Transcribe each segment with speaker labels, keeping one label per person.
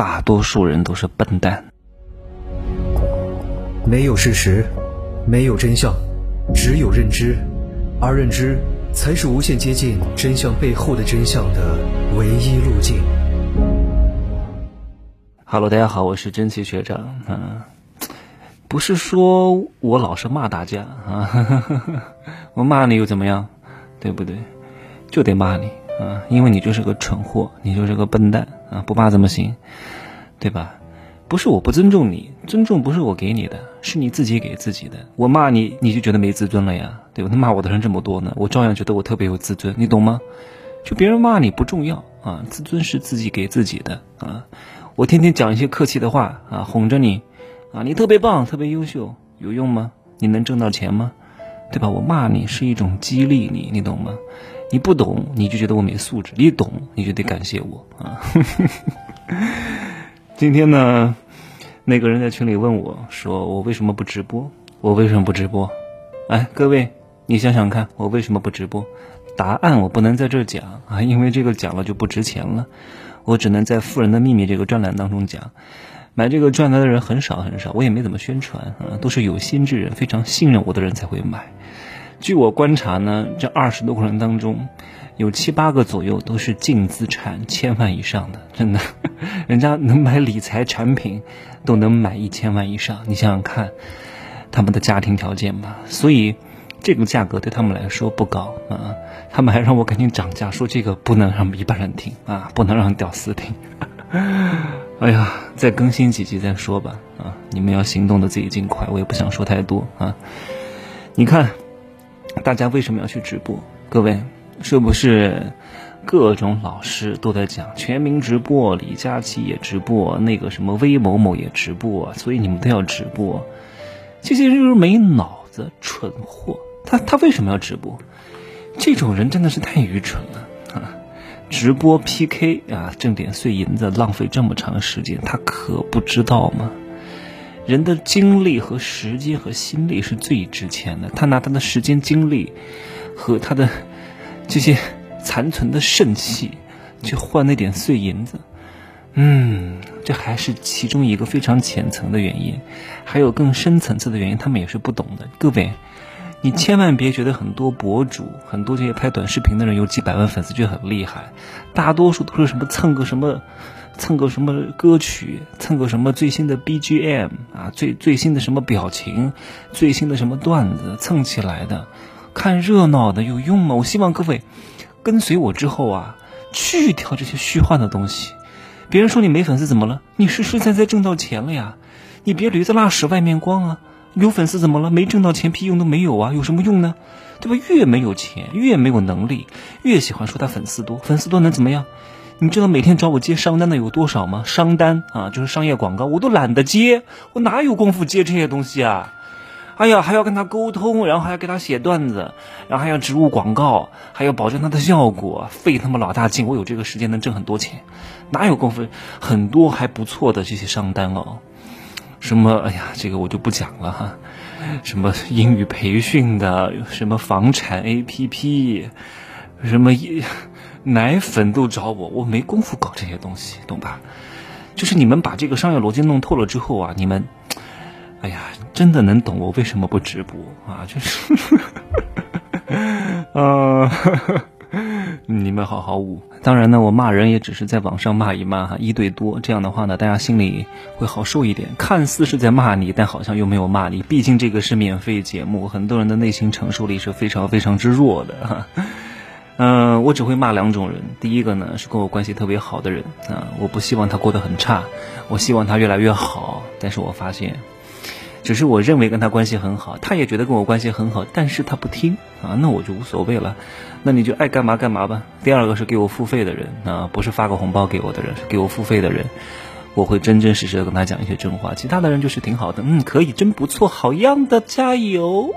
Speaker 1: 大多数人都是笨蛋。
Speaker 2: 没有事实，没有真相，只有认知，而认知才是无限接近真相背后的真相的唯一路径。
Speaker 1: Hello，大家好，我是真奇学长啊。不是说我老是骂大家啊，我骂你又怎么样，对不对？就得骂你啊，因为你就是个蠢货，你就是个笨蛋啊，不骂怎么行？对吧？不是我不尊重你，尊重不是我给你的，是你自己给自己的。我骂你，你就觉得没自尊了呀，对吧？骂我的人这么多呢，我照样觉得我特别有自尊，你懂吗？就别人骂你不重要啊，自尊是自己给自己的啊。我天天讲一些客气的话啊，哄着你。啊，你特别棒，特别优秀，有用吗？你能挣到钱吗？对吧？我骂你是一种激励你，你懂吗？你不懂，你就觉得我没素质；你懂，你就得感谢我啊。今天呢，那个人在群里问我，说我为什么不直播？我为什么不直播？哎，各位，你想想看，我为什么不直播？答案我不能在这儿讲啊，因为这个讲了就不值钱了，我只能在《富人的秘密》这个专栏当中讲。买这个赚来的人很少很少，我也没怎么宣传啊，都是有心之人，非常信任我的人才会买。据我观察呢，这二十多个人当中，有七八个左右都是净资产千万以上的，真的，人家能买理财产品都能买一千万以上，你想想看，他们的家庭条件吧，所以这个价格对他们来说不高啊，他们还让我赶紧涨价，说这个不能让一般人听啊，不能让屌丝听。哎呀，再更新几集再说吧啊！你们要行动的自己尽快，我也不想说太多啊。你看，大家为什么要去直播？各位，是不是各种老师都在讲全民直播？李佳琦也直播，那个什么魏某某也直播，所以你们都要直播。这些人就是没脑子，蠢货。他他为什么要直播？这种人真的是太愚蠢了。直播 PK 啊，挣点碎银子，浪费这么长时间，他可不知道吗？人的精力和时间和心力是最值钱的，他拿他的时间精力和他的这些残存的肾气去换那点碎银子，嗯，这还是其中一个非常浅层的原因，还有更深层次的原因，他们也是不懂的，各位。你千万别觉得很多博主、很多这些拍短视频的人有几百万粉丝就很厉害，大多数都是什么蹭个什么，蹭个什么歌曲，蹭个什么最新的 BGM 啊，最最新的什么表情，最新的什么段子蹭起来的，看热闹的有用吗？我希望各位跟随我之后啊，去掉这些虚幻的东西。别人说你没粉丝怎么了？你实实在在挣到钱了呀，你别驴子拉屎外面光啊。有粉丝怎么了？没挣到钱，屁用都没有啊！有什么用呢？对吧？越没有钱，越没有能力，越喜欢说他粉丝多。粉丝多能怎么样？你知道每天找我接商单的有多少吗？商单啊，就是商业广告，我都懒得接，我哪有功夫接这些东西啊？哎呀，还要跟他沟通，然后还要给他写段子，然后还要植入广告，还要保证他的效果，费他妈老大劲。我有这个时间能挣很多钱，哪有功夫？很多还不错的这些商单哦。什么？哎呀，这个我就不讲了哈。什么英语培训的，什么房产 APP，什么奶粉都找我，我没工夫搞这些东西，懂吧？就是你们把这个商业逻辑弄透了之后啊，你们，哎呀，真的能懂我为什么不直播啊？就是，啊。你们好好捂。当然呢，我骂人也只是在网上骂一骂哈，一对多，这样的话呢，大家心里会好受一点。看似是在骂你，但好像又没有骂你。毕竟这个是免费节目，很多人的内心承受力是非常非常之弱的哈。嗯，我只会骂两种人。第一个呢是跟我关系特别好的人啊，我不希望他过得很差，我希望他越来越好。但是我发现。只是我认为跟他关系很好，他也觉得跟我关系很好，但是他不听啊，那我就无所谓了，那你就爱干嘛干嘛吧。第二个是给我付费的人啊，不是发个红包给我的人，是给我付费的人，我会真真实实的跟他讲一些真话。其他的人就是挺好的，嗯，可以，真不错，好样的，加油。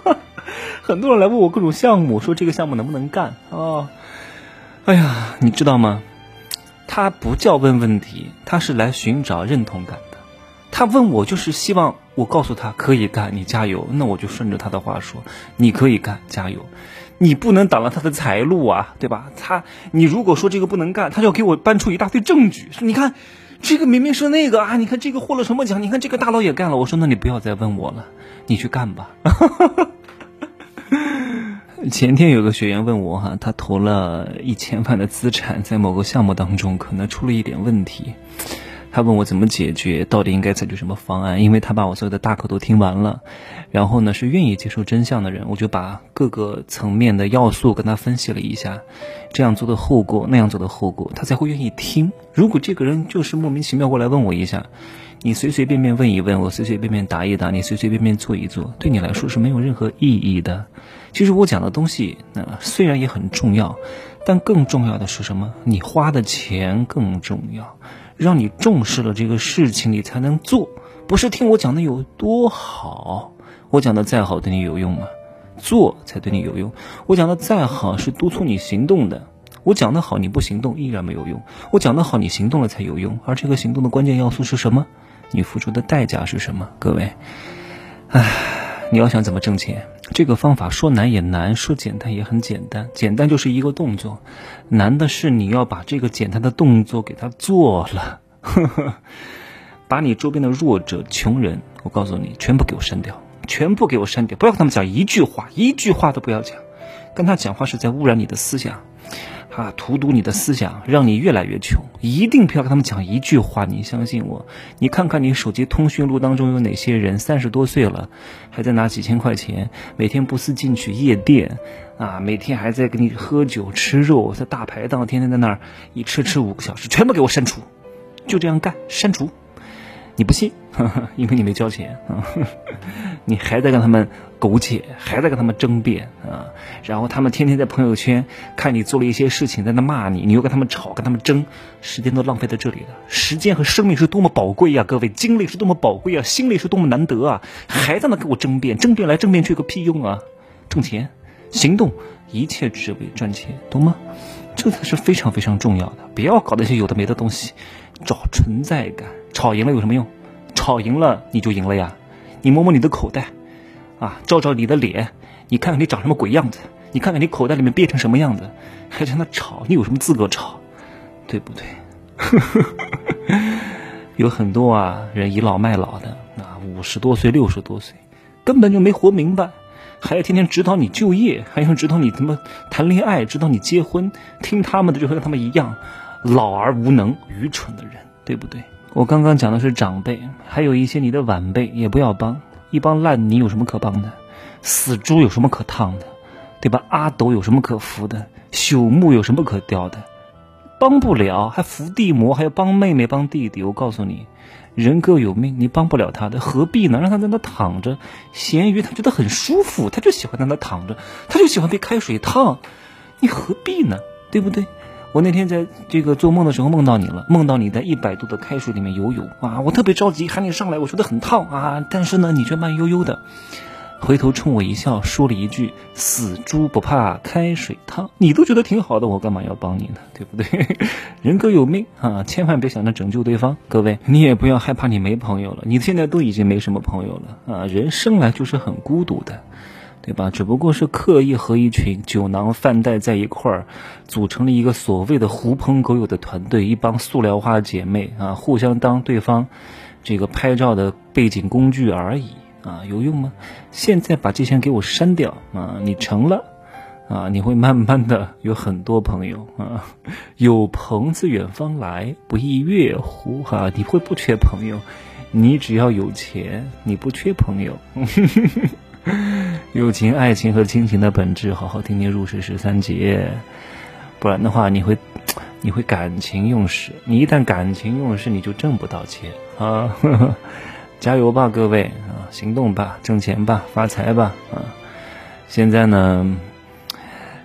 Speaker 1: 很多人来问我各种项目，说这个项目能不能干啊？哎呀，你知道吗？他不叫问问题，他是来寻找认同感。他问我，就是希望我告诉他可以干，你加油。那我就顺着他的话说，你可以干，加油。你不能挡了他的财路啊，对吧？他，你如果说这个不能干，他就要给我搬出一大堆证据。你看，这个明明是那个啊！你看这个获了什么奖？你看这个大佬也干了。我说那你不要再问我了，你去干吧。前天有个学员问我哈，他投了一千万的资产在某个项目当中，可能出了一点问题。他问我怎么解决，到底应该采取什么方案？因为他把我所有的大课都听完了，然后呢是愿意接受真相的人，我就把各个层面的要素跟他分析了一下，这样做的后果，那样做的后果，他才会愿意听。如果这个人就是莫名其妙过来问我一下，你随随便便问一问，我随随便便答一答，你随随便便做一做，对你来说是没有任何意义的。其实我讲的东西，那虽然也很重要，但更重要的是什么？你花的钱更重要。让你重视了这个事情，你才能做。不是听我讲的有多好，我讲的再好对你有用吗？做才对你有用。我讲的再好是督促你行动的。我讲的好你不行动依然没有用。我讲的好你行动了才有用。而这个行动的关键要素是什么？你付出的代价是什么？各位，唉，你要想怎么挣钱？这个方法说难也难，说简单也很简单。简单就是一个动作，难的是你要把这个简单的动作给它做了。呵 呵把你周边的弱者、穷人，我告诉你，全部给我删掉，全部给我删掉，不要跟他们讲一句话，一句话都不要讲。跟他讲话是在污染你的思想。啊，荼毒你的思想，让你越来越穷。一定不要跟他们讲一句话，你相信我。你看看你手机通讯录当中有哪些人三十多岁了，还在拿几千块钱，每天不思进取夜店，啊，每天还在跟你喝酒吃肉，在大排档天天在那儿一吃吃五个小时，全部给我删除，就这样干，删除。你不信，因为你没交钱啊，你还在跟他们苟且，还在跟他们争辩啊，然后他们天天在朋友圈看你做了一些事情，在那骂你，你又跟他们吵，跟他们争，时间都浪费在这里了。时间和生命是多么宝贵呀，各位，精力是多么宝贵啊，心力是多么难得啊，还在那跟我争辩，争辩来争辩去有个屁用啊！挣钱，行动，一切只为赚钱，懂吗？这才是非常非常重要的，不要搞那些有的没的东西，找存在感。吵赢了有什么用？吵赢了你就赢了呀！你摸摸你的口袋，啊，照照你的脸，你看看你长什么鬼样子？你看看你口袋里面憋成什么样子？还在那吵，你有什么资格吵？对不对？有很多啊人倚老卖老的啊，五十多岁、六十多岁，根本就没活明白，还要天天指导你就业，还要指导你怎么谈恋爱，指导你结婚，听他们的就和他们一样，老而无能、愚蠢的人，对不对？我刚刚讲的是长辈，还有一些你的晚辈也不要帮，一帮烂泥有什么可帮的？死猪有什么可烫的？对吧？阿斗有什么可扶的？朽木有什么可雕的？帮不了还伏地魔，还要帮妹妹帮弟弟。我告诉你，人各有命，你帮不了他的，何必呢？让他在那躺着，咸鱼他觉得很舒服，他就喜欢在那躺着，他就喜欢被开水烫，你何必呢？对不对？我那天在这个做梦的时候梦到你了，梦到你在一百度的开水里面游泳啊！我特别着急喊你上来，我觉得很烫啊！但是呢，你却慢悠悠的回头冲我一笑，说了一句“死猪不怕开水烫”，你都觉得挺好的，我干嘛要帮你呢？对不对？人各有命啊，千万别想着拯救对方。各位，你也不要害怕你没朋友了，你现在都已经没什么朋友了啊！人生来就是很孤独的。对吧？只不过是刻意和一群酒囊饭袋在一块儿，组成了一个所谓的狐朋狗友的团队，一帮塑料花姐妹啊，互相当对方这个拍照的背景工具而已啊，有用吗？现在把这些给我删掉啊！你成了啊，你会慢慢的有很多朋友啊，有朋自远方来，不亦乐乎哈？你会不缺朋友？你只要有钱，你不缺朋友。友情、爱情和亲情的本质，好好听听入世十三节，不然的话，你会，你会感情用事。你一旦感情用事，你就挣不到钱啊！加油吧，各位啊，行动吧，挣钱吧，发财吧啊！现在呢，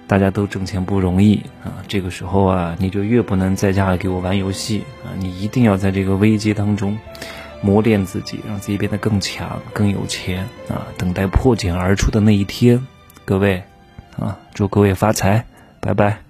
Speaker 1: 大家都挣钱不容易啊，这个时候啊，你就越不能在家给我玩游戏啊，你一定要在这个危机当中。磨练自己，让自己变得更强、更有钱啊！等待破茧而出的那一天，各位啊，祝各位发财，拜拜。